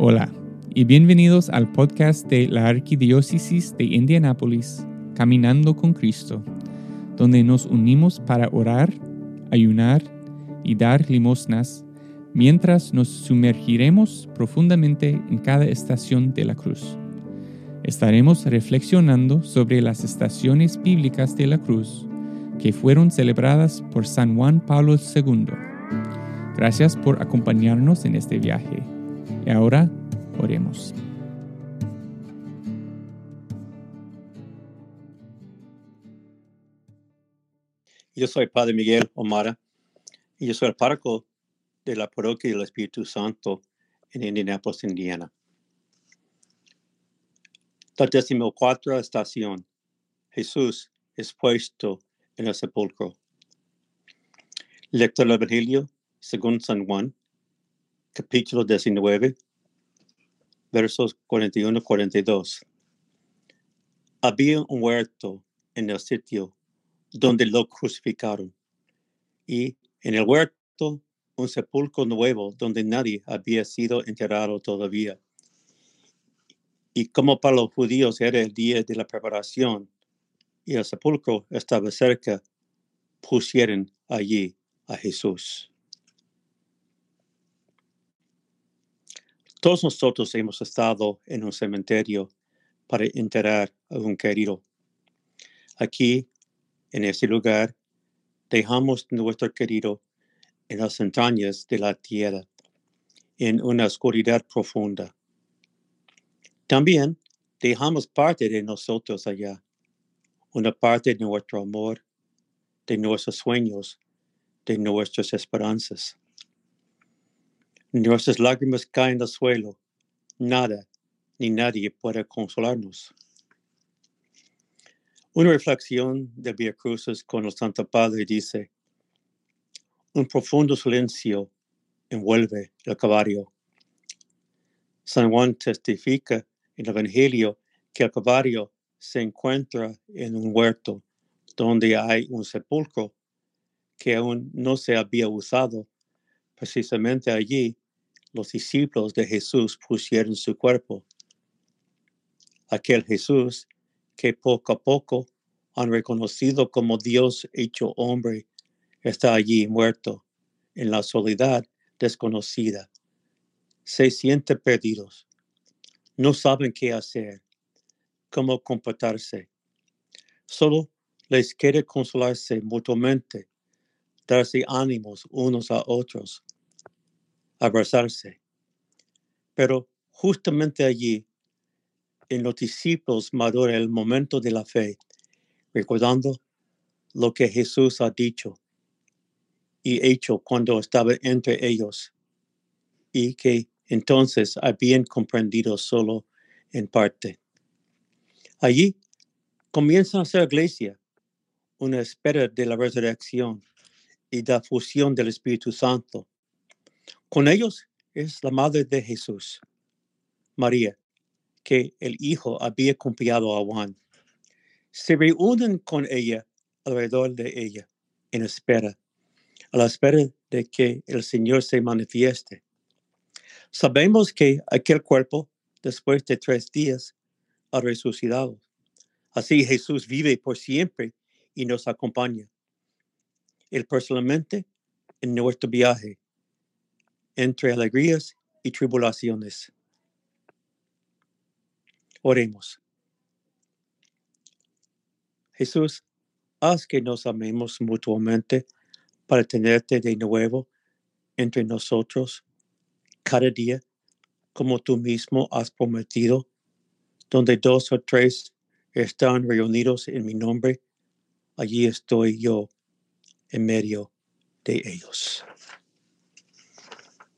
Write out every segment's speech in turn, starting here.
Hola y bienvenidos al podcast de la Arquidiócesis de Indianápolis, Caminando con Cristo, donde nos unimos para orar, ayunar y dar limosnas mientras nos sumergiremos profundamente en cada estación de la cruz. Estaremos reflexionando sobre las estaciones bíblicas de la cruz que fueron celebradas por San Juan Pablo II. Gracias por acompañarnos en este viaje. Y ahora oremos. Yo soy Padre Miguel Omara y yo soy el párroco de la parroquia del Espíritu Santo en Indianapolis, Indiana. La decimocuarta estación. Jesús es puesto en el sepulcro. Lector del Evangelio según San Juan, capítulo 19, versos 41-42. Había un huerto en el sitio donde lo crucificaron y en el huerto un sepulcro nuevo donde nadie había sido enterrado todavía. Y como para los judíos era el día de la preparación y el sepulcro estaba cerca, pusieron allí a Jesús. Todos nosotros hemos estado en un cementerio para enterrar a un querido. Aquí, en este lugar, dejamos nuestro querido en las entrañas de la tierra, en una oscuridad profunda. También dejamos parte de nosotros allá, una parte de nuestro amor, de nuestros sueños, de nuestras esperanzas. Nuestras lágrimas caen al suelo. Nada ni nadie puede consolarnos. Una reflexión de Via Cruces con el Santo Padre dice, un profundo silencio envuelve el caballo. San Juan testifica en el Evangelio que el caballo se encuentra en un huerto donde hay un sepulcro que aún no se había usado Precisamente allí los discípulos de Jesús pusieron su cuerpo. Aquel Jesús que poco a poco han reconocido como Dios hecho hombre, está allí muerto, en la soledad desconocida. Se sienten perdidos. No saben qué hacer, cómo comportarse. Solo les quiere consolarse mutuamente, darse ánimos unos a otros abrazarse. Pero justamente allí, en los discípulos madura el momento de la fe, recordando lo que Jesús ha dicho y hecho cuando estaba entre ellos, y que entonces habían comprendido solo en parte. Allí comienza a ser iglesia, una espera de la resurrección y la fusión del Espíritu Santo con ellos es la madre de Jesús, María, que el Hijo había confiado a Juan. Se reúnen con ella alrededor de ella en espera, a la espera de que el Señor se manifieste. Sabemos que aquel cuerpo, después de tres días, ha resucitado. Así Jesús vive por siempre y nos acompaña. Él personalmente en nuestro viaje entre alegrías y tribulaciones. Oremos. Jesús, haz que nos amemos mutuamente para tenerte de nuevo entre nosotros cada día, como tú mismo has prometido, donde dos o tres están reunidos en mi nombre, allí estoy yo en medio de ellos.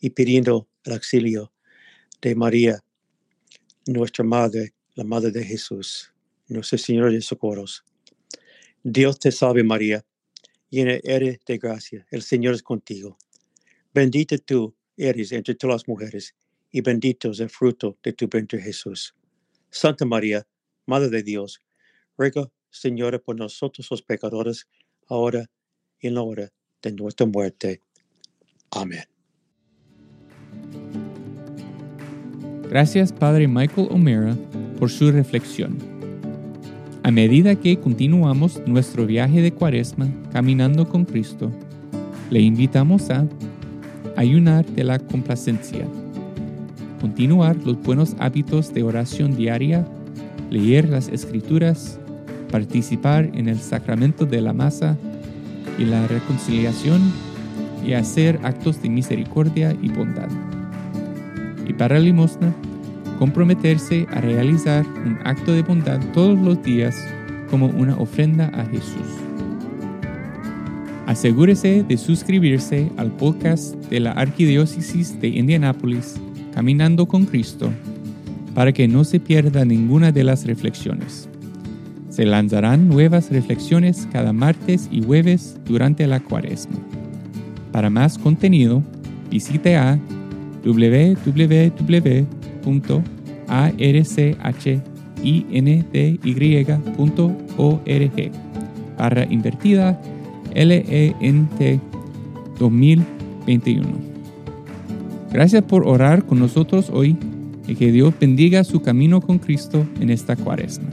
y pidiendo el auxilio de María, nuestra Madre, la Madre de Jesús, nuestro Señor de socorros. Dios te salve María, llena eres de gracia, el Señor es contigo. Bendita tú eres entre todas las mujeres, y bendito es el fruto de tu vientre Jesús. Santa María, Madre de Dios, ruega, Señora, por nosotros los pecadores, ahora y en la hora de nuestra muerte. Amén. Gracias Padre Michael O'Meara por su reflexión. A medida que continuamos nuestro viaje de cuaresma caminando con Cristo, le invitamos a ayunar de la complacencia, continuar los buenos hábitos de oración diaria, leer las escrituras, participar en el sacramento de la masa y la reconciliación y hacer actos de misericordia y bondad. Y para limosna, comprometerse a realizar un acto de bondad todos los días como una ofrenda a Jesús. Asegúrese de suscribirse al podcast de la Arquidiócesis de Indianápolis, Caminando con Cristo, para que no se pierda ninguna de las reflexiones. Se lanzarán nuevas reflexiones cada martes y jueves durante la cuaresma. Para más contenido, visite a www.archindy.org barra invertida LENT 2021. Gracias por orar con nosotros hoy y que Dios bendiga su camino con Cristo en esta cuaresma.